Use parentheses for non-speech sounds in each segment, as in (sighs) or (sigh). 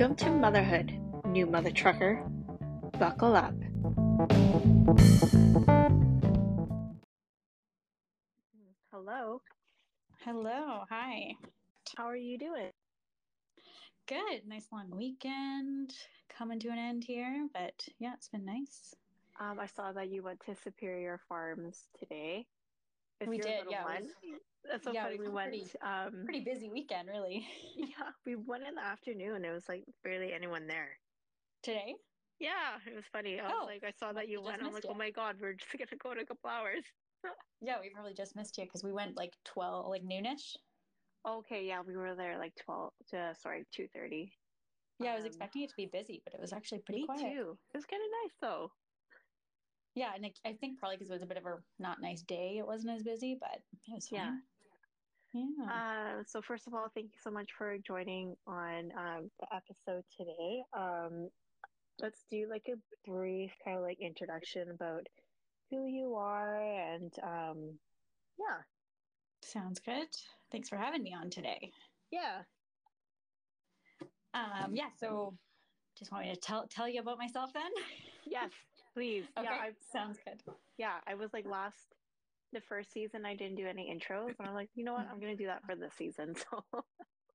Welcome to Motherhood, new mother trucker. Buckle up. Hello, Hello, hi. how are you doing? Good. Nice long weekend coming to an end here, but yeah, it's been nice. Um, I saw that you went to Superior Farms today. With We did, yeah, one. was- That's so yeah, funny. was We went. pretty- um, Pretty busy weekend, really. (laughs) yeah, we went in the afternoon. It was like barely anyone there. Today? Yeah, it was funny. I was Oh, like, I saw that you we went. I'm like, missed oh my god, we're just gonna go in a couple hours. Yeah, we probably just missed you because we went like 12, like noonish. Okay, yeah, we were there like twelve to sorry, two thirty. Yeah, I was Um, expecting it to be busy, but it was actually pretty Me quiet. too. It was kind of nice though. Yeah, and I I think probably because it was a bit of a not nice day, it wasn't as busy, but it was Yeah. Yeah. Uh, so first of all, thank you so much for joining on um, the episode today. Um, let's do like a brief kind of like introduction about who you are and um, yeah, Sounds good. Thanks for having me on today. yeah. Um, yeah, so just want me to tell tell you about myself then? Yes, (laughs) please. Okay, Yeah, I sounds good. yeah, I was like last the first season I didn't do any intros and I'm like, you know what, I'm gonna do that for this season. (laughs) So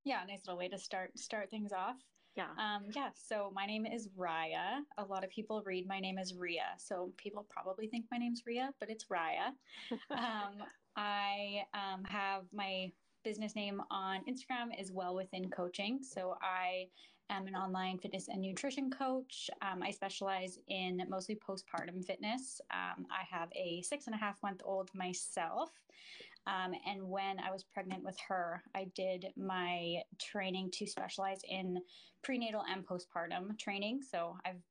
Yeah, nice little way to start start things off. yeah. Um, yeah, so my name is Raya. A lot of people read my name as Ria, so people probably think my name's Ria, but it's Raya. (laughs) um, I um, have my business name on Instagram as well within coaching. So I am an online fitness and nutrition coach. Um, I specialize in mostly postpartum fitness. Um, I have a six and a half month old myself. Um, and when I was pregnant with her, I did my training to specialize in prenatal and postpartum training. So I've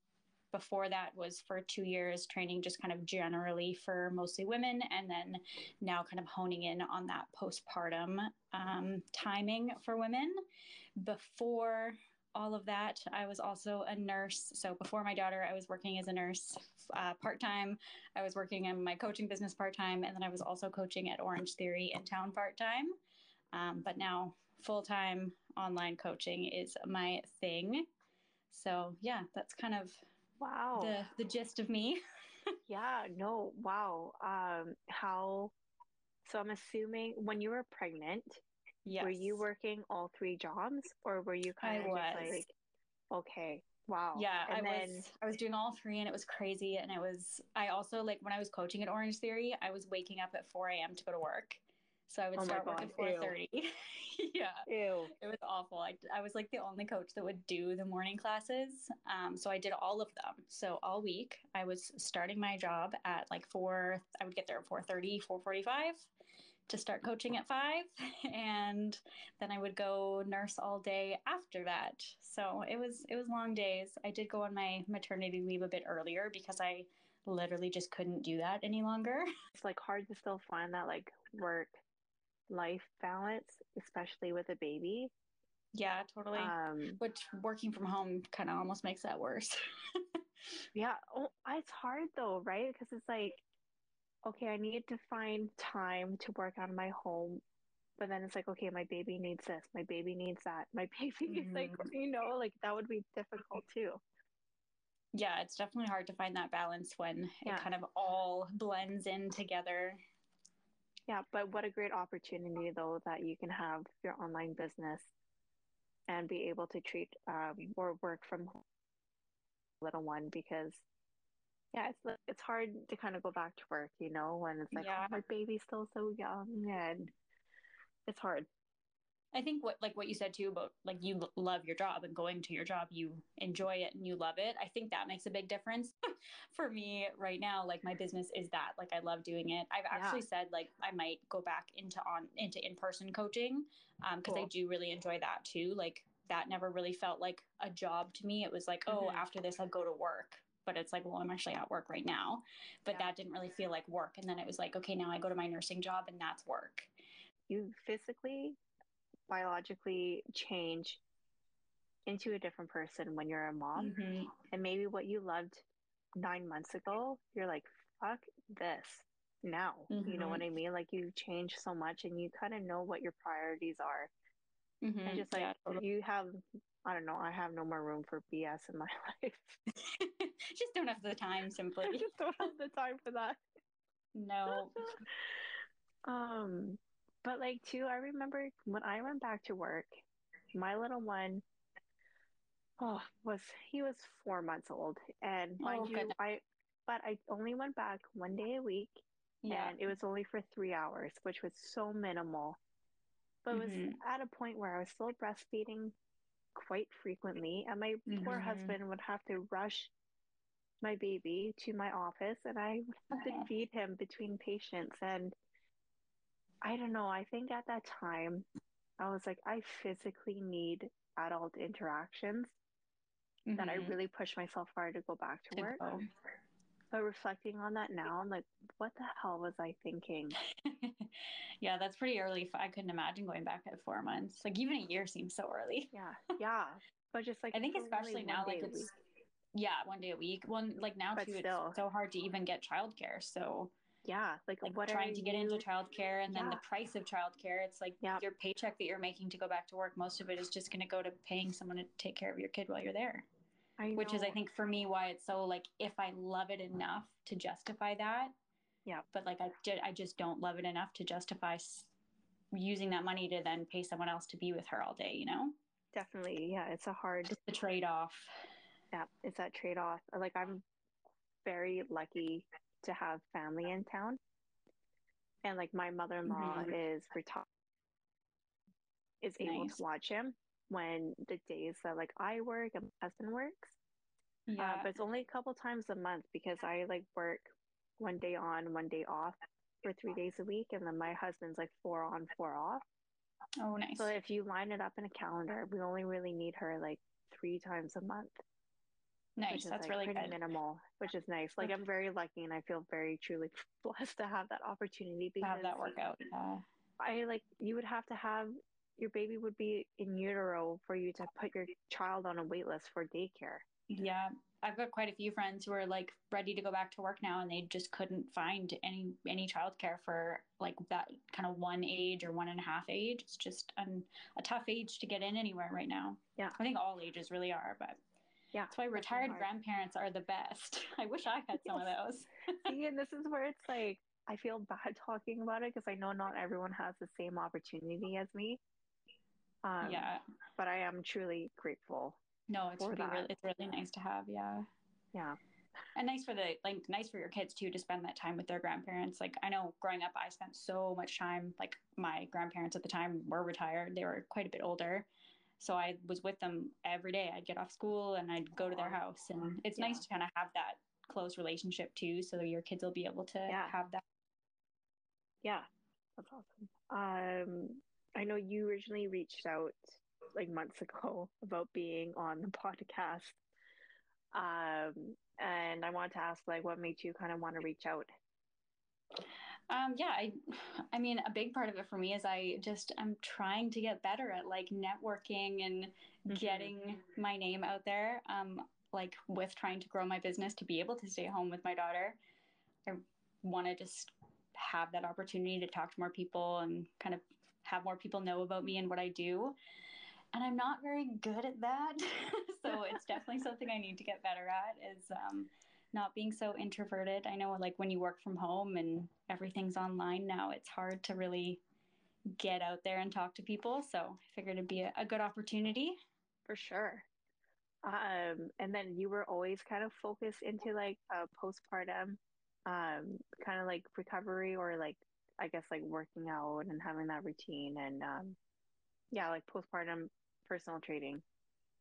before that was for two years training just kind of generally for mostly women and then now kind of honing in on that postpartum um, timing for women before all of that i was also a nurse so before my daughter i was working as a nurse uh, part-time i was working in my coaching business part-time and then i was also coaching at Orangetheory in town part-time um, but now full-time online coaching is my thing so yeah that's kind of Wow. the the gist of me. (laughs) Yeah, no, wow. Um, how, so I'm assuming when you were pregnant, Yes. were you working all three jobs or were you I kind of just was. like, okay, wow. Yeah, And I then, was I was doing all three and it was crazy and it was I also like when I was coaching at Orangetheory, I was waking up at 4 a.m. to go to work. So I would Oh start work at 4:30. (laughs) yeah. ew. It was awful. I, I was like the only coach that would do the morning classes. Um, so I did all of them. So all week I was starting my job at like four. I would get there at 4:30, 4:45 to start coaching at five, (laughs) and then I would go nurse all day after that. So it was it was long days. I did go on my maternity leave a bit earlier because I literally just couldn't do that any longer. (laughs) It's like hard to still find that like work life balance, especially with a baby. yeah, totally. Um, Which working from home kind of almost makes that worse. (laughs) yeah, oh, it's hard though, right? Because it's like, okay, I need to find time to work on my home, but then it's like, okay, my baby needs this, my baby needs that, my (laughs) baby needs like, Mhm. you know, like that would be difficult too. yeah, it's definitely hard to find that balance when Yeah. it kind of all blends in together. Yeah, but what a great opportunity though that you can have your online business and be able to treat um, or work from home little one because yeah, it's it's hard to kind of go back to work, you know, when it's like, Yeah. oh, my baby's still so young and it's hard. I think what like what you said too about like you l- love your job and going to your job, you enjoy it and you love it. I think that makes a big difference (laughs) for me right now. Like my business is that like I love doing it. I've Yeah. actually said like I might go back into on into in person coaching because I Cool. do really enjoy that too. Like that never really felt like a job to me. It was like oh Mhm. after this I'll go to work. But it's like, well, I'm actually at work right now. But Yeah. that didn't really feel like work. And then it was like, okay, now I go to my nursing job and that's work. You physically, biologically change into a different person when you're a mom. Mhm. And maybe what you loved nine months ago, you're like, fuck this now. You know what I mean? Like you change so much and you kind of know what your priorities are Mm-hmm. I just like yeah, totally. you have I don't know, I have no more room for BS in my (laughs) life. (laughs) just don't have the time simply. I (laughs) just don't have the time for that. No. um but like too, I remember when I went back to work, my little one oh was he was four months old. And mind oh, you, goodness. I but I only went back one day a week yeah. and it was only for three hours, which was so minimal. But mm-hmm. it was at a point where I was still breastfeeding quite frequently, and my mm-hmm. poor husband would have to rush my baby to my office, and I would have to (laughs) feed him between patients. And I don't know, I think at that time, I was like, I physically need adult interactions mm-hmm. that I mm-hmm. really pushed myself hard to go back to, work. Go. But reflecting on that now, I'm like, what the hell was I thinking? (laughs) yeah, that's pretty early. I couldn't imagine going back at four months. Like even a year seems so early. yeah, yeah. But just like I think especially now, like it's yeah, one day a week. One like now but too, still. it's so hard to even get childcare. So yeah, like, like what trying to get into childcare and yeah. then the price of childcare. It's like your paycheck that you're making to go back to work. Most of it is just going to go to paying someone to take care of your kid while you're there which is I think for me why it's so like if I love it enough to justify that. Yeah. But like I ju- I just don't love it enough to justify s- using that money to then pay someone else to be with her all day, you know? Definitely. Yeah, it's a hard the trade-off. Yeah, it's that trade-off. Like I'm very lucky to have family in town. And like my mother-in-law mm-hmm. is retired is able to watch him when the days that like I work and my husband works. Uh, yeah. Uh, but it's only a couple times a month because I like work one day on, one day off for three days a week, and then my husband's like four on, four off. Oh, nice. So if you line it up in a calendar, we only really need her like three times a month. Nice. That's like really pretty good. minimal, which is nice. Like I'm very lucky, and I feel very truly (laughs) blessed to have that opportunity because have that workout. Yeah. I like you would have to have your baby would be in utero for you to put your child on a wait list for daycare. Yeah. I've got quite a few friends who are like ready to go back to work now and they just couldn't find any any childcare for like that kind of one age or one and a half age. It's just an, a tough age to get in anywhere right now. Yeah. I think all ages really are, but yeah. That's why retired grandparents are the best. (laughs) I wish I had some of those. See, (laughs) and this is where it's like I feel bad (laughs) talking about it because I know not everyone has the same opportunity as me. Um, yeah. But I am truly grateful. No, it's really, really, it's really nice to have. Yeah. Yeah. And nice for the like nice for your kids too to spend that time with their grandparents. Like I know growing up I spent so much time like my grandparents at the time were retired. They were quite a bit older. So I was with them every day. I'd get off school and I'd go to their house and it's yeah. nice to kind of have that close relationship too so your kids will be able to yeah. have that. Yeah. That's awesome. Um I know you originally reached out like months ago (laughs) about being on the podcast. Um, and I wanted to ask like what made you kind of want to reach out? Um, yeah, I, (sighs) I mean, a big part of it for me is I just I'm trying to get better at like networking and mm-hmm. getting my name out there. Um, like with trying to grow my business to be able to stay home with my daughter. I want to just have that opportunity to talk to more people and kind of have more people know about me and what I do. And I'm not very good at that. (laughs) so it's (laughs) definitely something I need to get better at is um, not being so introverted. I know like when you work from home and everything's online now, it's hard to really get out there and talk to people. So I figured it'd be a, a good opportunity. For sure. Um, and then you were always kind of focused into like a postpartum, um, kind of like recovery or like I guess like working out and having that routine and um, yeah, like postpartum personal training.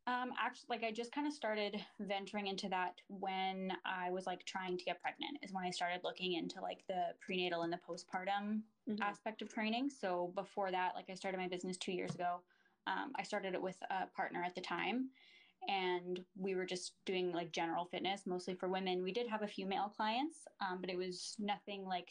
Um, actually, like I just kind of started venturing into that when I was like trying to get pregnant. Is when I started looking into like the prenatal and the postpartum mm-hmm. aspect of training. So before that, like I started my business two years ago. Um, I started it with a partner at the time, and we were just doing like general fitness, mostly for women. We did have a few male clients, um, but it was nothing like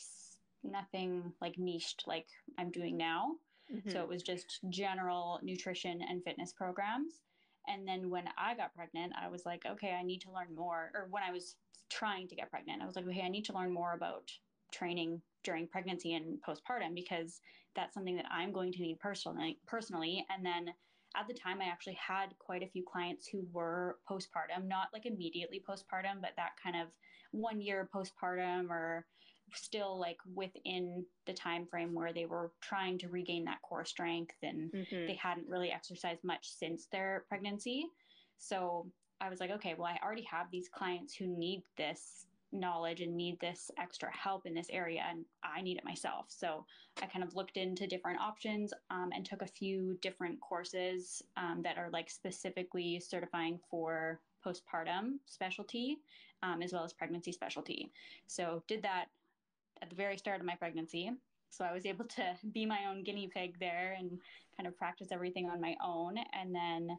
nothing like niched like I'm doing now. Mm-hmm. So it was just general nutrition and fitness programs. And then when I got pregnant, I was like, okay, I need to learn more. Or when I was trying to get pregnant, I was like, okay, I need to learn more about training during pregnancy and postpartum because that's something that I'm going to need personally personally and then at the time I actually had quite a few clients who were postpartum not like immediately postpartum but that kind of 1 year postpartum or still like within the time frame where they were trying to regain that core strength and mm-hmm. they hadn't really exercised much since their pregnancy. So I was like okay well I already have these clients who need this knowledge and need this extra help in this area and i need it myself. So i kind of looked into different options um, and took a few different courses um, that are like specifically certifying for postpartum specialty um, as well as pregnancy specialty. So did that at the very start of my pregnancy so i was able to be my own guinea pig there and kind of practice everything on my own and then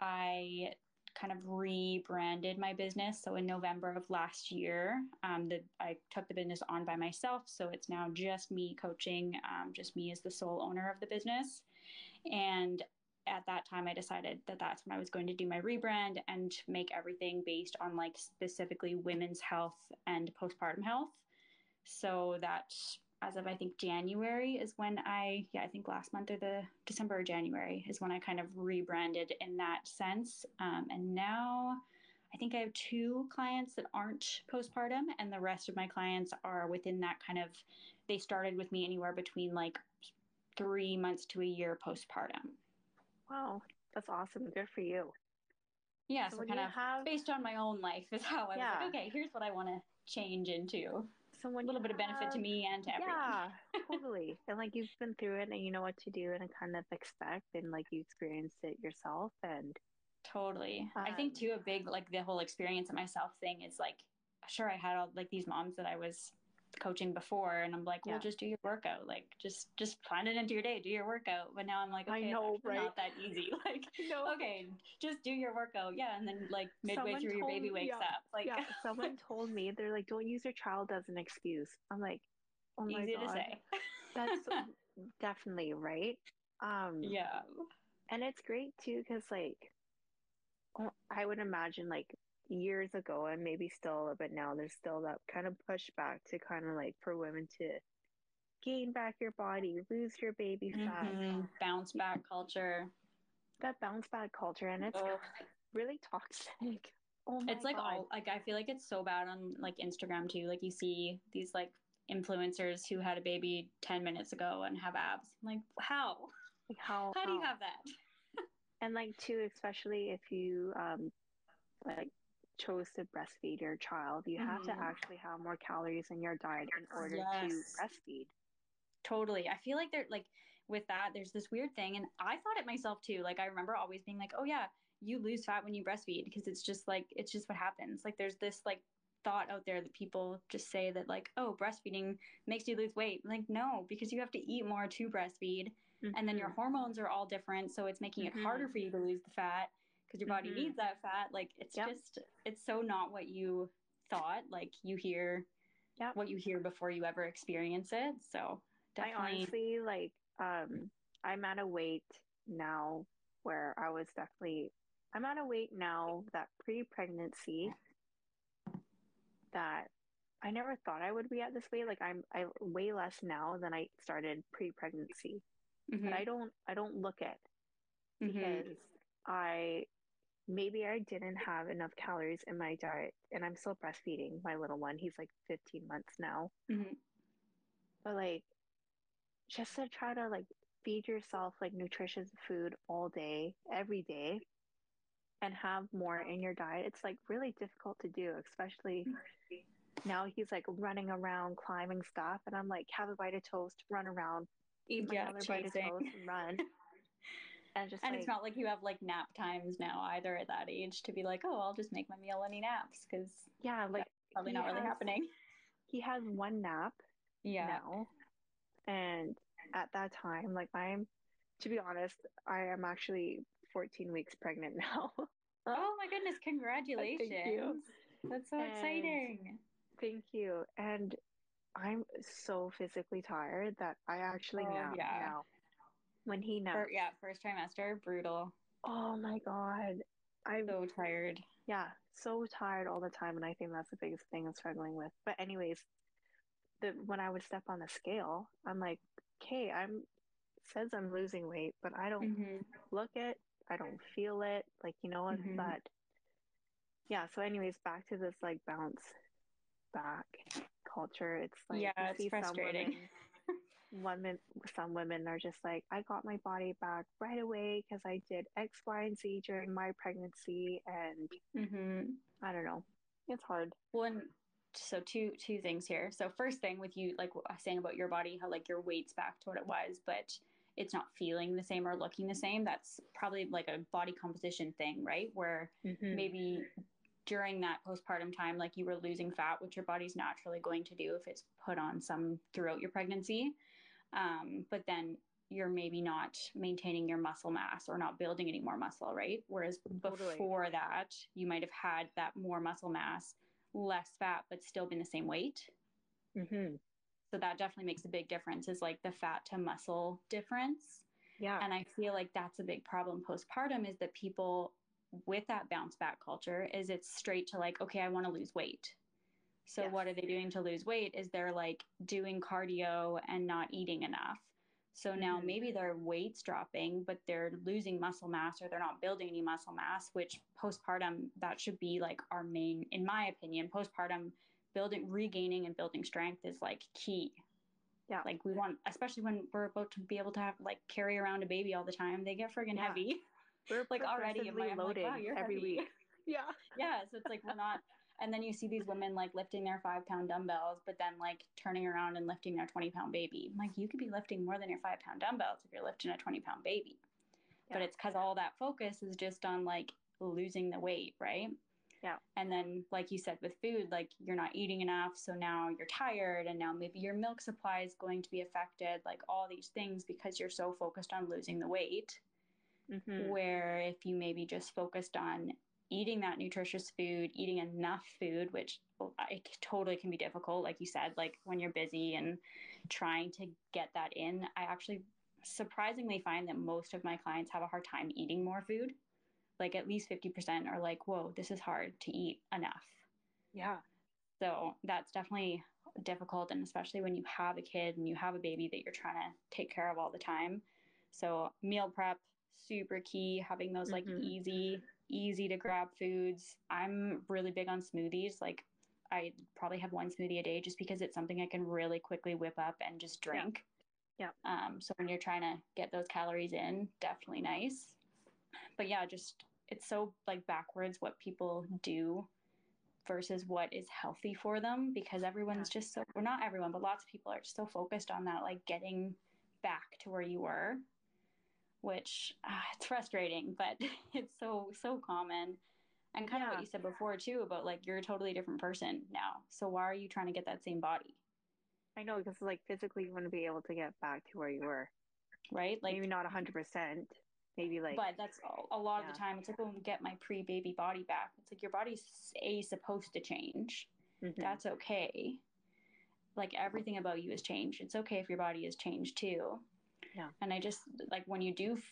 i kind of rebranded my business. So in November of last year, um, the, I took the business on by myself. So it's now just me coaching, um, just me as the sole owner of the business. And at that time, I decided that that's when I was going to do my rebrand and make everything based on like specifically women's health and postpartum health. So that as of I think January is when I yeah I think last month or the December or January is when I kind of rebranded in that sense. Um, and now I think I have two clients that aren't postpartum, and the rest of my clients are within that kind of. They started with me anywhere between like three months to a year postpartum. Wow, that's awesome. Good for you. Yeah, so, so kind of have... based on my own life is how I yeah. was like, okay, here's what I want to change into someone a little bit of benefit to me and to everyone. Yeah, (laughs) totally. And like you've been through it and you know what to do and kind of expect and like you experienced it yourself and totally. Um, I think um, too a big like the whole experience of myself thing is like sure I had all like these moms that I was coaching before and I'm like, well, yeah. just do your workout. Like just just plan it into your day, do your workout. But now I'm like, okay, I know, right? not that easy. (laughs) Like okay, just do your workout. Yeah. And then like midway someone through your baby wakes yeah, up. Like yeah, (laughs) someone told me they're like, don't use your child as an excuse. I'm like, oh my Easy God. to say. That's (laughs) definitely right. Um Yeah. And it's great too, because like oh, I would imagine like years ago and maybe still but now there's still that kind of pushback to kind of like for women to gain back your body lose your baby fat. Mm-hmm. bounce back culture. That bounce back culture and it's really toxic. Oh it's like God. all like i feel like it's so bad on like instagram too like you see these like influencers who had a baby 10 minutes ago and have abs. I'm like how? Like how how do you have that? (laughs) And like too especially if you um like chose to breastfeed your child, you mm-hmm. have to mm-hmm. actually have more calories in your diet in order yes. to breastfeed. Totally. I feel like they're like with that, there's this weird thing. And I thought it myself too. Like I remember always being like, oh yeah, you lose fat when you breastfeed because it's just like it's just what happens. Like there's this like thought out there that people just say that like, oh, breastfeeding makes you lose weight. Like, no, because you have to eat more to breastfeed. Mm-hmm. And then your mm-hmm. hormones are all different. So it's making mm-hmm. it harder for you to lose the fat because your body mm-hmm. needs that fat. Like it's yep. just it's so not what you thought. Like you hear yep. what you hear before you ever experience it. So definitely I honestly like um I'm at a weight now where I was definitely I'm at a weight now that pre-pregnancy that I never thought I would be at this weight. Like I'm I way less now than I started pre-pregnancy. Mm-hmm. But I don't I don't look at mm-hmm. because I maybe I didn't have enough calories in my diet, and I'm still breastfeeding my little one. He's like 15 months now. Mm-hmm. But like, just to try to like feed yourself like nutritious food all day, every day, and have more in your diet, it's like really difficult to do, especially now he's like running around climbing stuff, and I'm like, have a bite of toast, run around, eat yeah, other bite of toast, run. (laughs) and just and like, it's not like you have like nap times now either at that age to be like oh i'll just make my meal and eat naps because yeah like probably not has, really happening. he has one nap yeah. now. And at that time like i'm to be honest i am actually 14 weeks pregnant (laughs) now. Oh my goodness congratulations. That's so and exciting. thank you. And i'm so physically tired that i actually oh, nap yeah. now when he knows. yeah, first trimester, brutal. Oh my god. I'm so tired. Yeah, so tired all the time. And I think that's the biggest thing I'm struggling with. But, anyways, the when I would step on the scale, I'm like, okay, I'm says I'm losing weight, but I don't mm-hmm. look it, I don't feel it, like you know, mm-hmm. but yeah. So, anyways, back to this like bounce back culture. It's like yeah, it's frustrating. women, (laughs) some women are just like, I got my body back right away because I did X, Y, and Z during my pregnancy, and mm-hmm. I don't know, it's hard. One, so two two things here. So first thing with you, like saying about your body, how like your weight's back to what it was, but it's not feeling the same or looking the same. That's probably like a body composition thing, right? Where mm-hmm. maybe during that postpartum time, like you were losing fat, which your body's naturally going to do if it's put on some throughout your pregnancy. Um, but then you're maybe not maintaining your muscle mass or not building any more muscle, right? Whereas totally. before that, you might have had that more muscle mass, less fat, but still been the same weight. Mm-hmm. So that definitely makes a big difference, is like the fat to muscle difference. Yeah. And I feel like that's a big problem postpartum is that people with that bounce back culture is it's straight to like, okay, I want to lose weight. So yes. what are they doing to lose weight? Is they're like doing cardio and not eating enough. So now mm-hmm. maybe their weight's dropping, but they're losing muscle mass or they're not building any muscle mass, which postpartum, that should be like our main, in my opinion, postpartum building, regaining and building strength is like key. Yeah. Like we want, especially when we're about to be able to have like carry around a baby all the time, they get friggin' yeah. heavy. We're (laughs) like already in my loading like, wow, every heavy. week. (laughs) yeah. Yeah. So it's like we're not and then you see these women like lifting their five pound dumbbells, but then like turning around and lifting their 20 pound baby. Like, you could be lifting more than your five pound dumbbells if you're lifting a 20 pound baby. Yeah. But it's because all that focus is just on like losing the weight, right? Yeah. And then, like you said, with food, like you're not eating enough. So now you're tired, and now maybe your milk supply is going to be affected, like all these things because you're so focused on losing the weight. Mm-hmm. Where if you maybe just focused on eating that nutritious food, eating enough food, which it totally can be difficult, like you said, like when you're busy and trying to get that in. I actually surprisingly find that most of my clients have a hard time eating more food. Like at least 50% are like, whoa, this is hard to eat enough. Yeah. So that's definitely difficult. And especially when you have a kid and you have a baby that you're trying to take care of all the time. So meal prep, super key, having those like mm-hmm. easy easy to grab foods. I'm really big on smoothies. Like I probably have one smoothie a day just because it's something I can really quickly whip up and just drink. Yeah. yeah. Um, so when you're trying to get those calories in, definitely nice. But yeah, just it's so like backwards what people do versus what is healthy for them because everyone's yeah. just so well not everyone, but lots of people are just so focused on that like getting back to where you were which uh, it's frustrating, but (laughs) it's so so common. And kind yeah. of what you said before too about like you're a totally different person now. So why are you trying to get that same body? I know because like physically you want to be able to get back to where you were, right? Like maybe not hundred percent, maybe like. But that's a lot yeah. of the time. It's like when we get my pre-baby body back. It's like your body's a supposed to change. Mm-hmm. That's okay. Like everything about you has changed. It's okay if your body has changed too. Yeah. And I just like when you do f-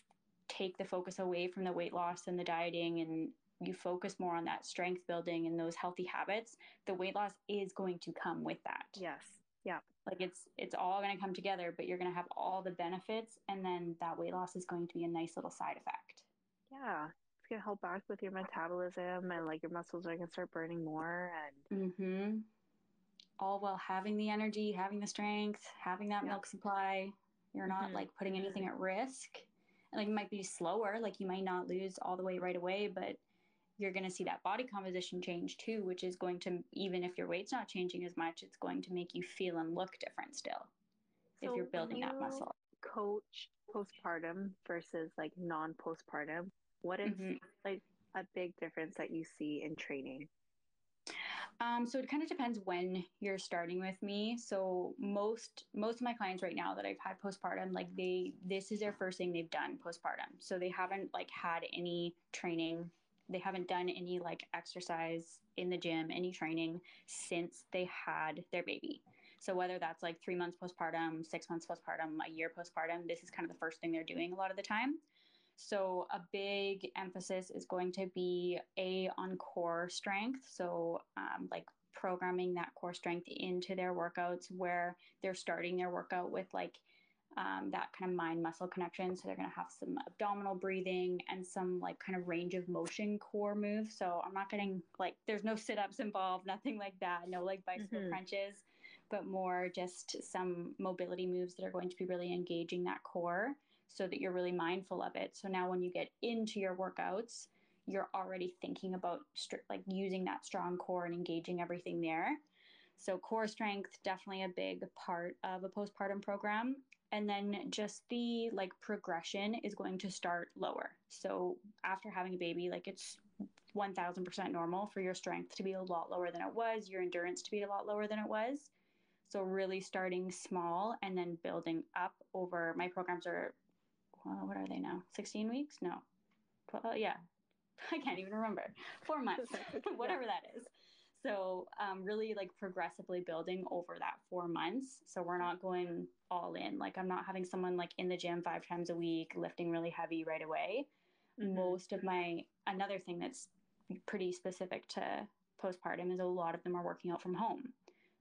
take the focus away from the weight loss and the dieting and you focus more on that strength building and those healthy habits, the weight loss is going to come with that. Yes. Yeah. Like it's it's all going to come together, but you're going to have all the benefits and then that weight loss is going to be a nice little side effect. Yeah. It's going to help back with your metabolism and like your muscles are going to start burning more and Mhm. All while having the energy, having the strength, having that yeah. milk supply, you're not mm-hmm. like putting anything at risk. And, like it might be slower, like you might not lose all the weight right away, but you're going to see that body composition change too, which is going to, even if your weight's not changing as much, it's going to make you feel and look different still so if you're building you that muscle. Coach postpartum versus like non postpartum. What is mm-hmm. like a big difference that you see in training? Um, so it kind of depends when you're starting with me. So most most of my clients right now that I've had postpartum, like they this is their first thing they've done postpartum. So they haven't like had any training. They haven't done any like exercise in the gym, any training since they had their baby. So whether that's like three months postpartum, six months postpartum, a year postpartum, this is kind of the first thing they're doing a lot of the time. So, a big emphasis is going to be A on core strength. So, um, like programming that core strength into their workouts where they're starting their workout with like um, that kind of mind muscle connection. So they're going to have some abdominal breathing and some like kind of range of motion core moves. So I'm not getting like, there's no sit ups involved, nothing like that, no like bicycle mm-hmm. crunches, but more just some mobility moves that are going to be really engaging that core so that you're really mindful of it. So now when you get into your workouts, you're already thinking about like using that strong core and engaging everything there. So core strength definitely a big part of a postpartum program and then just the like progression is going to start lower. So after having a baby, like it's 1000% normal for your strength to be a lot lower than it was, your endurance to be a lot lower than it was. So really starting small and then building up over my programs are well, what are they now? 16 weeks? No. 12, yeah. (laughs) I can't even remember. 4 months. (laughs) Whatever that is. So, um, really like progressively building over that four months. So, we're not going all in. Like, I'm not having someone like in the gym five times a week lifting really heavy right away. Mm-hmm. Most of my, another thing that's pretty specific to postpartum is a lot of them are working out from home.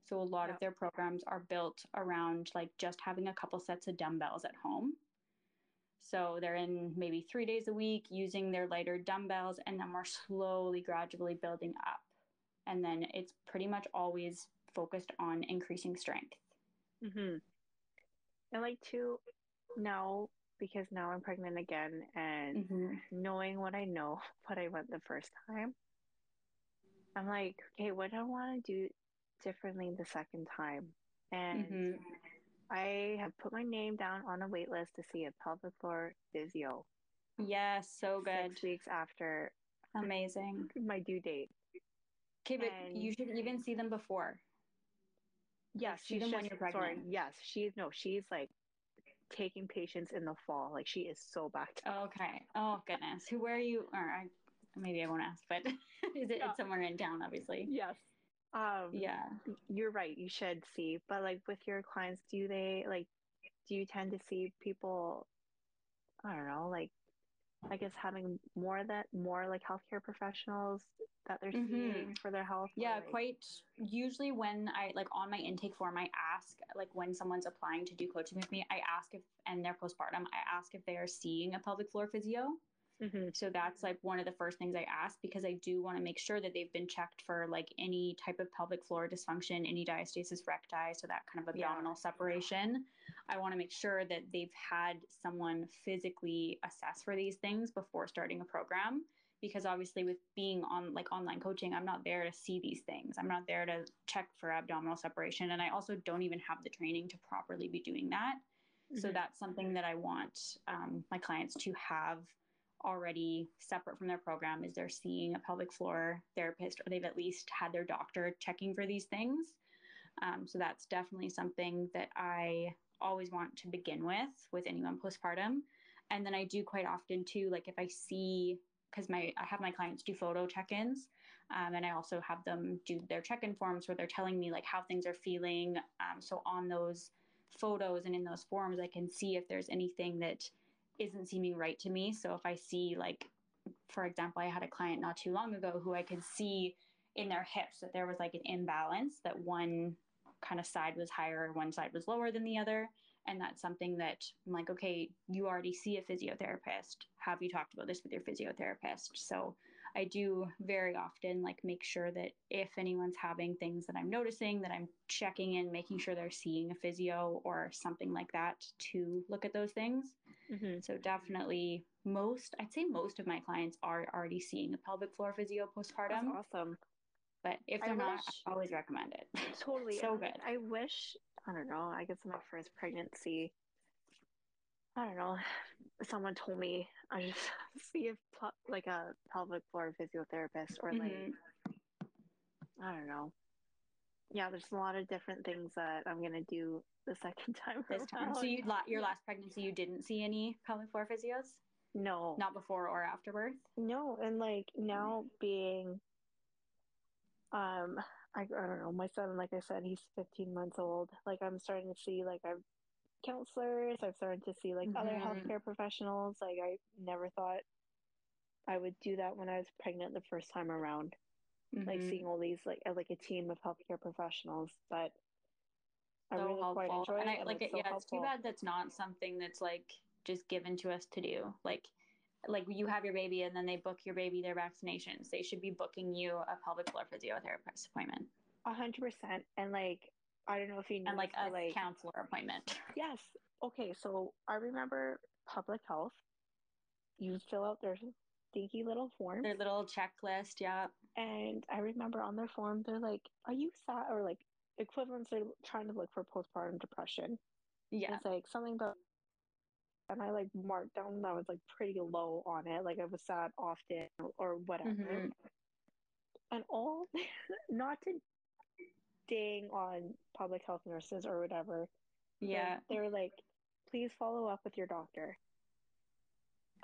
So, a lot yeah. of their programs are built around like just having a couple sets of dumbbells at home. So they're in maybe three days a week using their lighter dumbbells, and then we're slowly, gradually building up and then it's pretty much always focused on increasing strength. Mm-hmm. I like to now because now I'm pregnant again and mm-hmm. knowing what I know, (laughs) what I went the first time, I'm like, okay, what do I want to do differently the second time? And mm-hmm. I have put my name down on a wait list to see a pelvic floor physio. Yes, so good. Six weeks after amazing (laughs) my due date. Okay, but and you should even see them before. Yes, see them just, when you're pregnant. Sorry, yes, she's no, she's like taking patients in the fall. Like she is so back. okay. Oh goodness. Who? Where are you? Or I, maybe I won't ask, but (laughs) is it yeah. somewhere in town? Obviously. Yes. Um, yeah. You're right. You should see, but like with your clients, do they like? Do you tend to see people? I don't know, like I guess having more that more like healthcare professionals that they're mm-hmm. seeing for their health. Yeah, like... quite usually when I like on my intake form, I ask like when someone's applying to do coaching with me, I ask if and their postpartum, I ask if they are seeing a pelvic floor physio. Mm-hmm. So that's like one of the first things I ask because I do want to make sure that they've been checked for like any type of pelvic floor dysfunction, any diastasis recti, so that kind of abdominal yeah. separation. I want to make sure that they've had someone physically assess for these things before starting a program because obviously with being on like online coaching i'm not there to see these things i'm not there to check for abdominal separation and i also don't even have the training to properly be doing that mm-hmm. so that's something that i want um, my clients to have already separate from their program is they're seeing a pelvic floor therapist or they've at least had their doctor checking for these things. Um, so that's definitely something that I always want to begin with with anyone postpartum. And then I do quite often too, like if I see because my I have my clients do photo check-ins, um, and I also have them do their check-in forms where they're telling me like how things are feeling. Um, so on those photos and in those forms, I can see if there's anything that isn't seeming right to me. So if I see like, for example, I had a client not too long ago who I could see in their hips that there was like an imbalance that one kind of side was higher, one side was lower than the other. And that's something that I'm like, okay, you already see a physiotherapist. Have you talked about this with your physiotherapist? So I do very often like make sure that if anyone's having things that I'm noticing, that I'm checking in, making sure they're seeing a physio or something like that to look at those things. Mm-hmm. So definitely most, I'd say most of my clients are already seeing a pelvic floor physio postpartum. That's awesome. But if they're I not, wish, I always recommend it. (laughs) Totally. so good. I wish, I don't know, I guess my first pregnancy, I don't know, someone told me I just (laughs) see if like a pelvic floor physiotherapist or like, mm-hmm. I don't know. Yeah, there's a lot of different things that I'm going to do the second (laughs) time. This time. So you your last pregnancy, you didn't see any pelvic floor physios? No, not before or after birth. No, and like now being, um, I, I don't know, my son, like I said, he's 15 months old. Like I'm starting to see like I've counselors. I've started to see like mm-hmm. other healthcare professionals. Like I never thought I would do that when I was pregnant the first time around. Like Mhm. seeing all these like as like a team of healthcare professionals. But I so really quite helpful. and I like it's it. so yeah, it's too bad that's not something that's like just given to us to do. Like, like you have your baby and then they book your baby their vaccinations. They should be booking you a pelvic floor physiotherapist appointment A hundred percent. And like I don't know if you know and like a like counselor appointment. (laughs) yes. Okay, so I remember public health. You fill out their stinky little form. Their little checklist. Yeah. And I remember on their form, they're like, "Are you sad?" Or like equivalents are trying to look for postpartum depression. And Yeah. it's like something about, and I like marked down that I was like pretty low on it, like I was sad often or whatever. Mhm. And all, (laughs) not to ding on public health nurses or whatever. Yeah. they're like, please follow up with your doctor.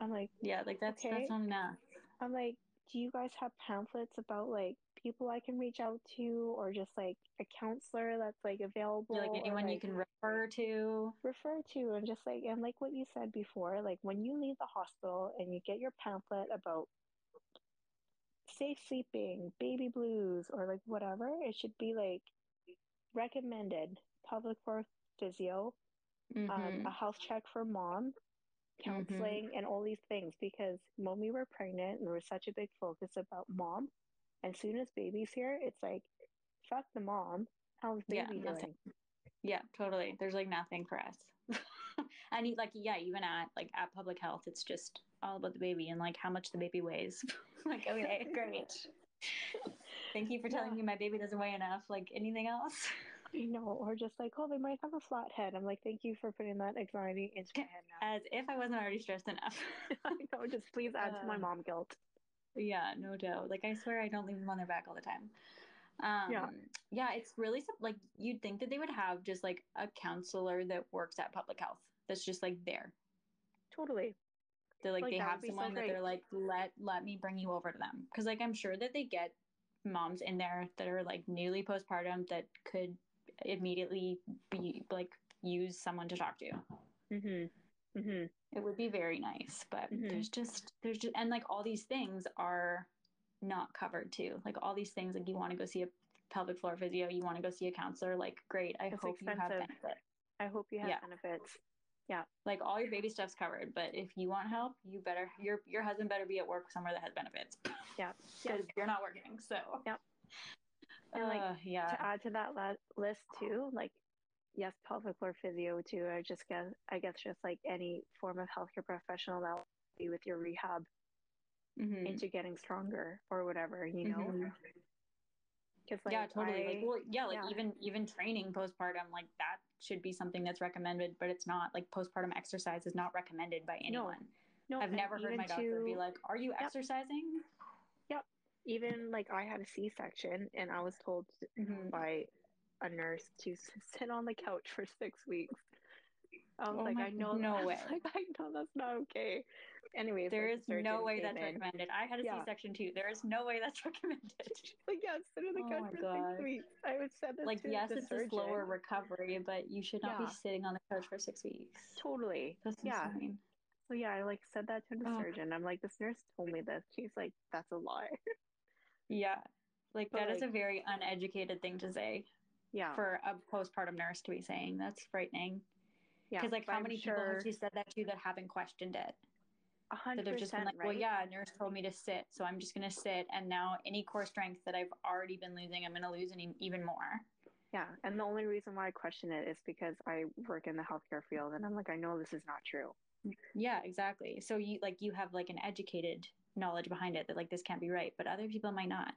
I'm like, Yeah. Like that's Okay. that's not enough. I'm like, do you guys have pamphlets about like people I can reach out to or just like a counselor that's like available? Like or, anyone you can refer to. refer to and just like and like what you said before, like when you leave the hospital and you get your pamphlet about safe sleeping, baby blues, or like whatever, it should be like recommended pelvic floor physio, um, Mhm. a health check for mom, Mm-hmm. counseling, and all these things. Because when we were pregnant, there was such a big focus about mom, and soon as baby's here, it's like, fuck the mom. How's Yeah, baby nothing. doing? Yeah, totally. There's like nothing for us. (laughs) and you- like, yeah, even at like at public health, it's just all about the baby and like how much the baby weighs. (laughs) like, okay, great. (laughs) Thank you for telling Yeah. me my baby doesn't weigh enough. Like anything else? You know, or just like, oh, they might have a flat head. I'm like, thank you for putting that anxiety into my head now. As if I wasn't already stressed enough. (laughs) I know, just please add to my Uh, mom guilt. yeah, no doubt. Like I swear I don't leave them on their back all the time. Um, Yeah. yeah, it's really like you'd think that they would have just like a counselor that works at public health that's just like there. Totally. They're like, Like, they have be so someone that they're like, let let me bring you over to them because like I'm sure that they get moms in there that are like newly postpartum that could immediately be like use someone to talk to. Mm-hmm. Mm-hmm. It would be very nice, but Mhm. there's just there's just and like all these things are not covered too. Like all these things, like you want to go see a pelvic floor physio, you want to go see a counselor. Like great, I It's hope you have expensive. benefit. I hope you have Yeah. benefits. Yeah, like all your baby stuff's covered, but if you want help, you better your your husband better be at work somewhere that has benefits. Yeah. (laughs) because you're not working. So Yep. And, like, Uh, yeah, To add to that la- list too, like yes, pelvic floor physio too. I just guess I guess just like any form of healthcare professional that will you with your rehab Mhm. into getting stronger or whatever, you know. Mhm. Like yeah, totally. I, like, well, yeah, like yeah. even even training postpartum, like that should be something that's recommended, but it's not. Like postpartum exercise is not recommended by anyone. no, I've never heard my doctor be like, "Are you exercising?" Even like I had a C section and I was told Mhm. by a nurse to (laughs) sit on the couch for six weeks. I was Oh like, my- I know, no (laughs) way. like, I know that's not okay. Anyways, There like, is the no way that's in. recommended. I had a Yeah. section too. There is no way that's (laughs) recommended. Like, yeah, sit on the Oh couch for God. six weeks. I would said this like, to yes, it's surgeon. a slower recovery, but you should not Yeah. be sitting on the couch for six weeks. Totally. That's yeah. insane. So yeah, I like said that to the Oh. surgeon. I'm like, this nurse told me this. She's like, that's a lie. Yeah. Like But, that is like- a very uneducated thing to say yeah. for a postpartum nurse to be saying. That's frightening. yeah. Because like how I'm many people sure have you said that to that haven't questioned it? a hundred That have just been like, well, yeah, a nurse told me to sit, so I'm just gonna sit, and now any core strength that I've already been losing, I'm gonna lose any, even more. Yeah, and the only reason why I question it is because I work in the healthcare field, and I'm like, I know this is not true. Yeah, exactly. So you like you have like an educated knowledge behind it that like this can't be right, but other people might not,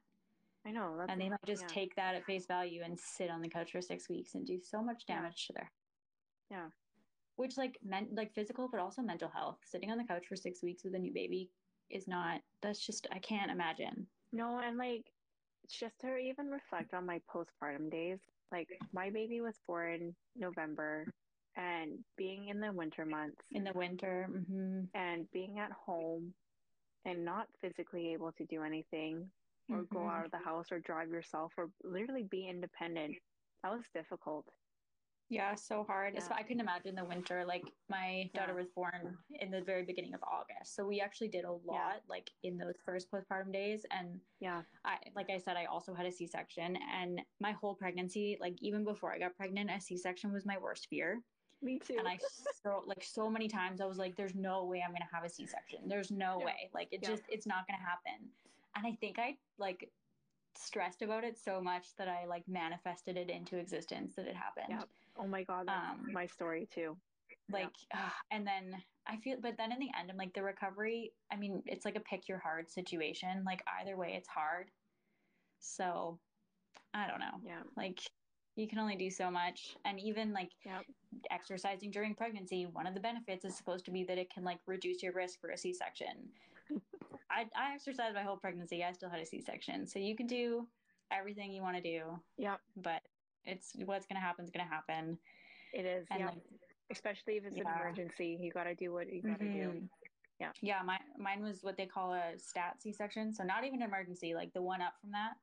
I know and they might just yeah. take that at face value and sit on the couch for six weeks and do so much Yeah. damage to their Yeah. which like meant like physical but also mental health sitting on the couch for six weeks with a new baby is not that's just i can't imagine No, and like it's just to even reflect on my postpartum days. Like my baby was born November, and being in the winter months in the winter hmm and being at home and not physically able to do anything or go Mhm. out of the house or drive yourself or literally be independent. That was difficult. Yeah, so hard. Yeah. So I couldn't imagine the winter. Like my daughter Yeah. was born in the very beginning of August. So we actually did a lot like in those first postpartum days and Yeah. I like I said I also had a C-section and my whole pregnancy, like even before I got pregnant, a C-section was my worst fear. (laughs) Me too. And I so like so many times I was like there's no way I'm going to have a C-section. There's no Yeah. way. Like it Yeah. just it's not going to happen. And I think I like stressed about it so much that I like manifested it into existence that it happened. Yeah. oh my god, Um, my story too. like ugh, and then i feel but then in the end i'm like the recovery i mean it's like a pick your hard situation like either way it's hard so i don't know Yeah. like you can only do so much and even like Yep. exercising during pregnancy one of the benefits is supposed to be that it can like reduce your risk for a c-section (laughs) I, I exercised my whole pregnancy i still had a c-section so you can do everything you want to do Yep. but it's what's going to happen is going to happen It is. and yeah. like Especially if it's an emergency, you got to do what you got to do. Mhm. Yeah. Yeah, my mine was what they call a stat C section. So not even an emergency, like the one up from that.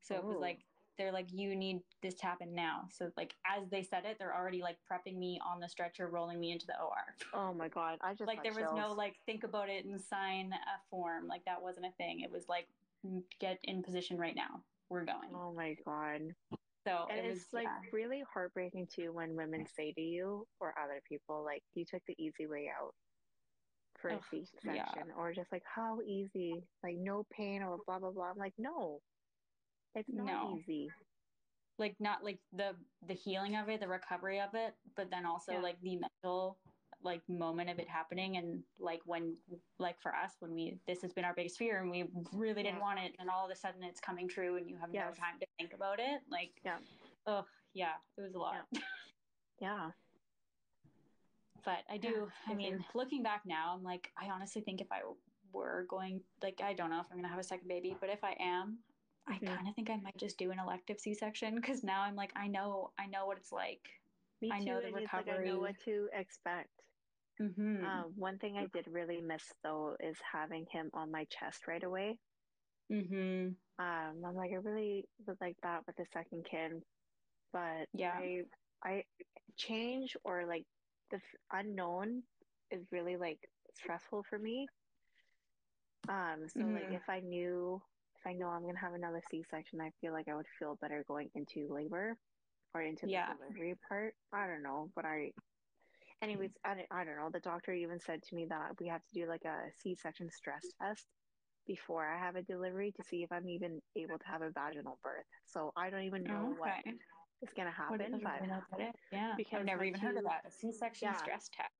So it was Oh. like they're like, you need this to happen now. So like as they said it, they're already like prepping me on the stretcher, rolling me into the OR. Oh my god, I just like there was no like think about it and sign a form. Like that wasn't a thing. It was like "Mm, get in position right now. We're going. Oh my god. So And it was it's like yeah. really heartbreaking too when women say to you or other people like you took the easy way out for a Ugh, C yeah. section or just like how easy like no pain or blah blah blah. I'm like no, it's not No. easy. like not like the the healing of it the recovery of it but then also Yeah. like the mental like moment of it happening and like when like for us when we this has been our biggest fear and we really didn't Yeah. want it and all of a sudden it's coming true and you have no Yes. time to think about it like Yeah. oh yeah it was a lot Yeah. (laughs) but i do Yeah, i mean looking back now i'm like i honestly think if i were going like i don't know if i'm gonna have a second baby but if i am i Mhm. kind of think i might just do an elective c-section because now i'm like i know i know what it's like Me too. I know the it's like I know what to expect. mm-hmm. Um, one thing I did really miss though is having him on my chest right away. mm-hmm. Um, I'm like I really would like that with the second kid, but Yeah. I I change or like the f- unknown is really like stressful for me. Um, so like Mhm. if I knew I know I'm gonna have another C-section, I feel like I would feel better going into labor or into the Yeah. delivery part. I don't know, but I anyways, I, don't- I don't know. The doctor even said to me that we have to do like a C-section stress test before I have a delivery to see if I'm even able to have a vaginal birth. So I don't even know Oh, what okay. is gonna happen, but? Yeah. because I've never even heard of that. A C-section Yeah. stress test.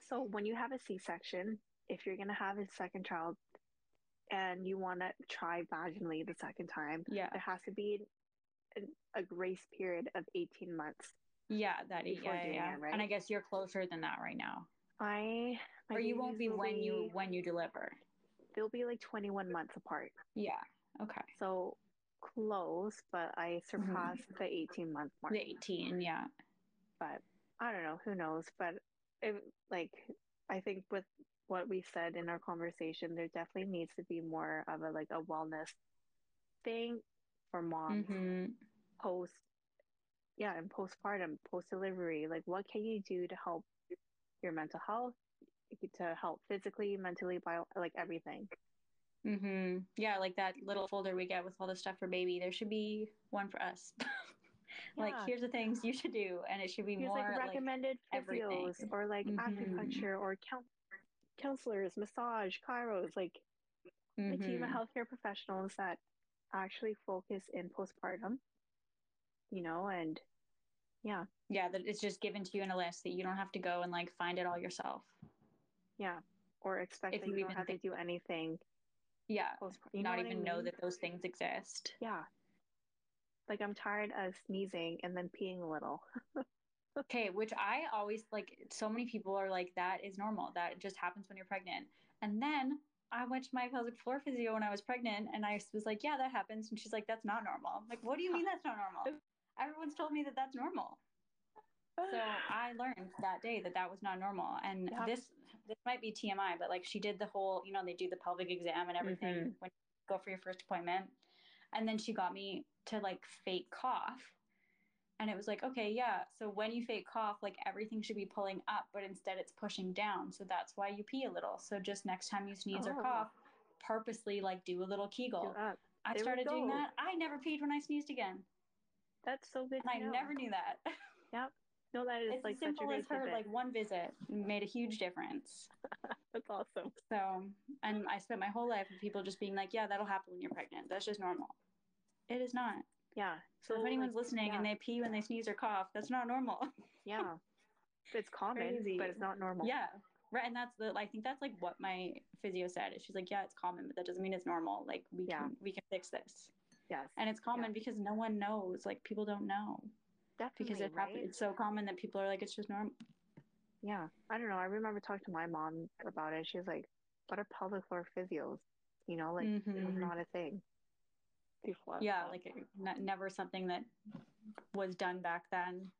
So when you have a C-section, if you're gonna have a second child and you want to try vaginally the second time, Yeah. there has to be a, a grace period of 18 months. Yeah, that Before yeah, yeah. it, right? And I guess you're closer than that right now. I or you won't be when you when you deliver. they'll be like 21 months apart. Yeah. Okay. So close, but I surpassed mm-hmm. the 18 month mark. The 18, yeah. But I don't know, who knows? But it, like, I think with what we said in our conversation, there definitely needs to be more of a like a wellness thing for moms Mhm. post, yeah, and postpartum, post delivery. Like, what can you do to help your mental health, to help physically, mentally, bio, like everything? mm-hmm. Yeah, like that little folder we get with all the stuff for baby. There should be one for us. (laughs) like Yeah. here's the things you should do and it should be There's more like like recommended everything. physios or like Mhm. acupuncture or coun counselors, massage, chiros, like a team of Mhm. healthcare professionals that actually focus in postpartum, you know, and yeah, yeah that it's just given to you in a list that you don't have to go and like find it all yourself yeah, or expect If that you you don't even have to do anything yeah postpartum. You not what I even know that those things exist Yeah. Like I'm tired of sneezing and then peeing a little. (laughs) okay which i always like so many people are like that is normal. That just happens when you're pregnant. And then i went to my pelvic floor physio when i was pregnant and i was like yeah that happens. And she's like that's not normal. I'm like what do you mean that's not normal? (laughs) Everyone's told me that that's normal. So (sighs) I learned that day that that was not normal, and Yeah. this this might be TMI, but like she did the whole, you know, they do the pelvic exam and everything Mhm. when you go for your first appointment, and then she got me to like fake cough, and it was like, okay, yeah. So when you fake cough, like everything should be pulling up, but instead it's pushing down. So that's why you pee a little. So just next time you sneeze oh. or cough, purposely like do a little Kegel. I there started doing that. I never peed when I sneezed again. That's so good. And I know. never knew that. (laughs) Yep. No, that is it's like simple as her. Like one visit made a huge difference. (laughs) That's awesome. So, and I spent my whole life with people just being like, "Yeah, that'll happen when you're pregnant. That's just normal." It is not. Yeah. So, so if anyone's like, listening yeah. and they pee when they sneeze or cough, that's not normal. (laughs) yeah. It's common, Crazy. but it's not normal. Yeah. Right. And that's the I think that's like what my physio said. She's like, Yeah, it's common, but that doesn't mean it's normal. Like we yeah. can we can fix this. Yes. And it's common yeah. because no one knows. Like people don't know. Definitely. Because it right? It's so common that people are like, it's just normal. Yeah. I don't know. I remember talking to my mom about it. She was like, What are pelvic floor physios? You know, like mm-hmm. it was not a thing before. Yeah, like it, never something that was done back then.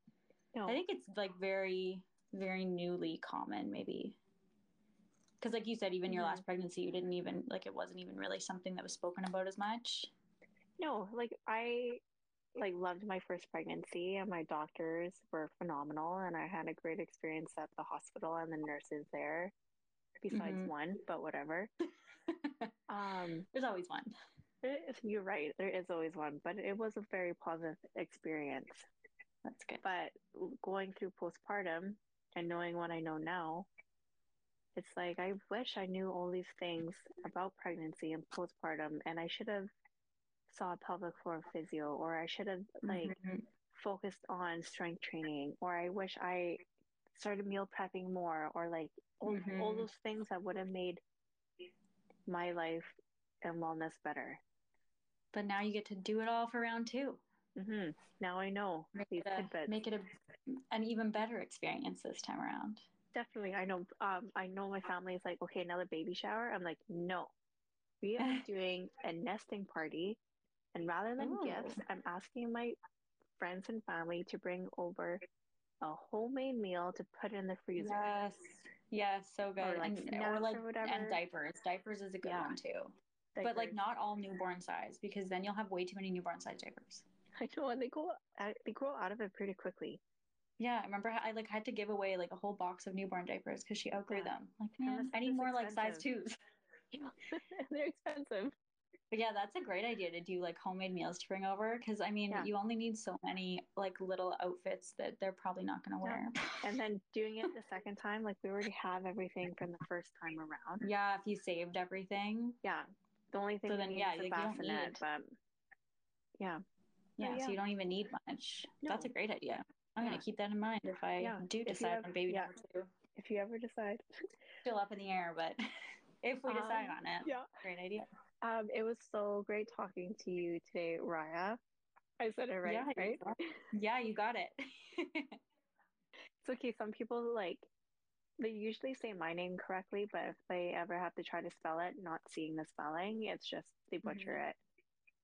No. I think it's like very, very newly common, maybe. Because, like you said, even your mm-hmm. last pregnancy, you didn't even like it wasn't even really something that was spoken about as much. No, like I like loved my first pregnancy and my doctors were phenomenal and I had a great experience at the hospital and the nurses there besides mm-hmm. one, but whatever. (laughs) um there's always one. You're right. There is always one, but it was a very positive experience. That's good. But going through postpartum and knowing what I know now, it's like I wish I knew all these things about pregnancy and postpartum, and I should have saw a pelvic floor physio, or I should have like mm-hmm. focused on strength training, or I wish I started meal prepping more, or like all, mm-hmm. all those things that would have made my life and wellness better. But now you get to do it all for round 2 mm-hmm. Now I know make these it a, Make it a, an even better experience this time around. Definitely, I know. Um, I know my family is like, okay, another baby shower. I'm like, no, we are (laughs) doing a nesting party, and rather than Ooh. gifts, I'm asking my friends and family to bring over a homemade meal to put in the freezer. Yes, yes, so good. Or like, and, or like or and diapers. Diapers is a good yeah. one too diapers. But like not all newborn size because then you'll have way too many newborn size diapers. I know, and they go out, they grow out of it pretty quickly. Yeah, I remember I like had to give away like a whole box of newborn diapers because she outgrew yeah. them. Like, man, I need more expensive. like size twos. (laughs) (laughs) They're expensive. But yeah, that's a great idea to do like homemade meals to bring over because I mean, yeah. you only need so many like little outfits that they're probably not going to wear. Yeah. And then (laughs) doing it the second time, like we already have everything from the first time around. Yeah, if you saved everything. Yeah, the only thing so then, yeah, is bassinet, but yeah. Yeah, yeah, so you don't even need much. No. That's a great idea. I'm yeah. gonna keep that in mind if I yeah. do decide on baby yeah. number two. If you ever decide. (laughs) Still up in the air, but (laughs) if we decide um, on it, yeah, great idea. Um, it was so great talking to you today, Rhia. I said it right, yeah, right? Yeah, you got it. (laughs) it's okay. Some people like they usually say my name correctly, but if they ever have to try to spell it, not seeing the spelling, it's just they butcher mm-hmm. it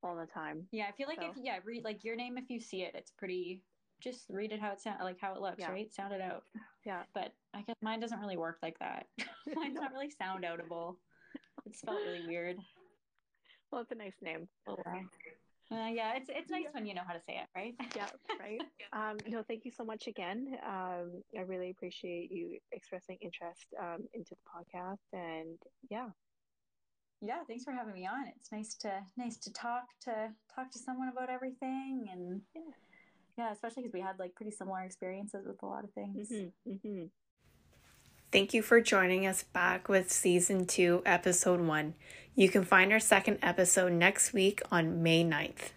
all the time. Yeah, I feel like so. if yeah, read like your name if you see it, it's pretty. Just read it how it sounds, like how it looks, yeah. right? Sound it out. Yeah. But I guess mine doesn't really work like that. (laughs) Mine's not really sound outable. It's spelled really weird. (laughs) Well, it's a nice name. Oh, wow. Uh, yeah, it's it's nice yeah. when you know how to say it, right? yeah, right. (laughs) Um, no, thank you so much again. Um, I really appreciate you expressing interest um, into the podcast, and yeah, yeah. Thanks for having me on. It's nice to nice to talk to talk to someone about everything, and yeah, yeah especially because we had like pretty similar experiences with a lot of things. Mm-hmm, mm-hmm. Thank you for joining us back with season two, episode one. You can find our second episode next week on May 9th.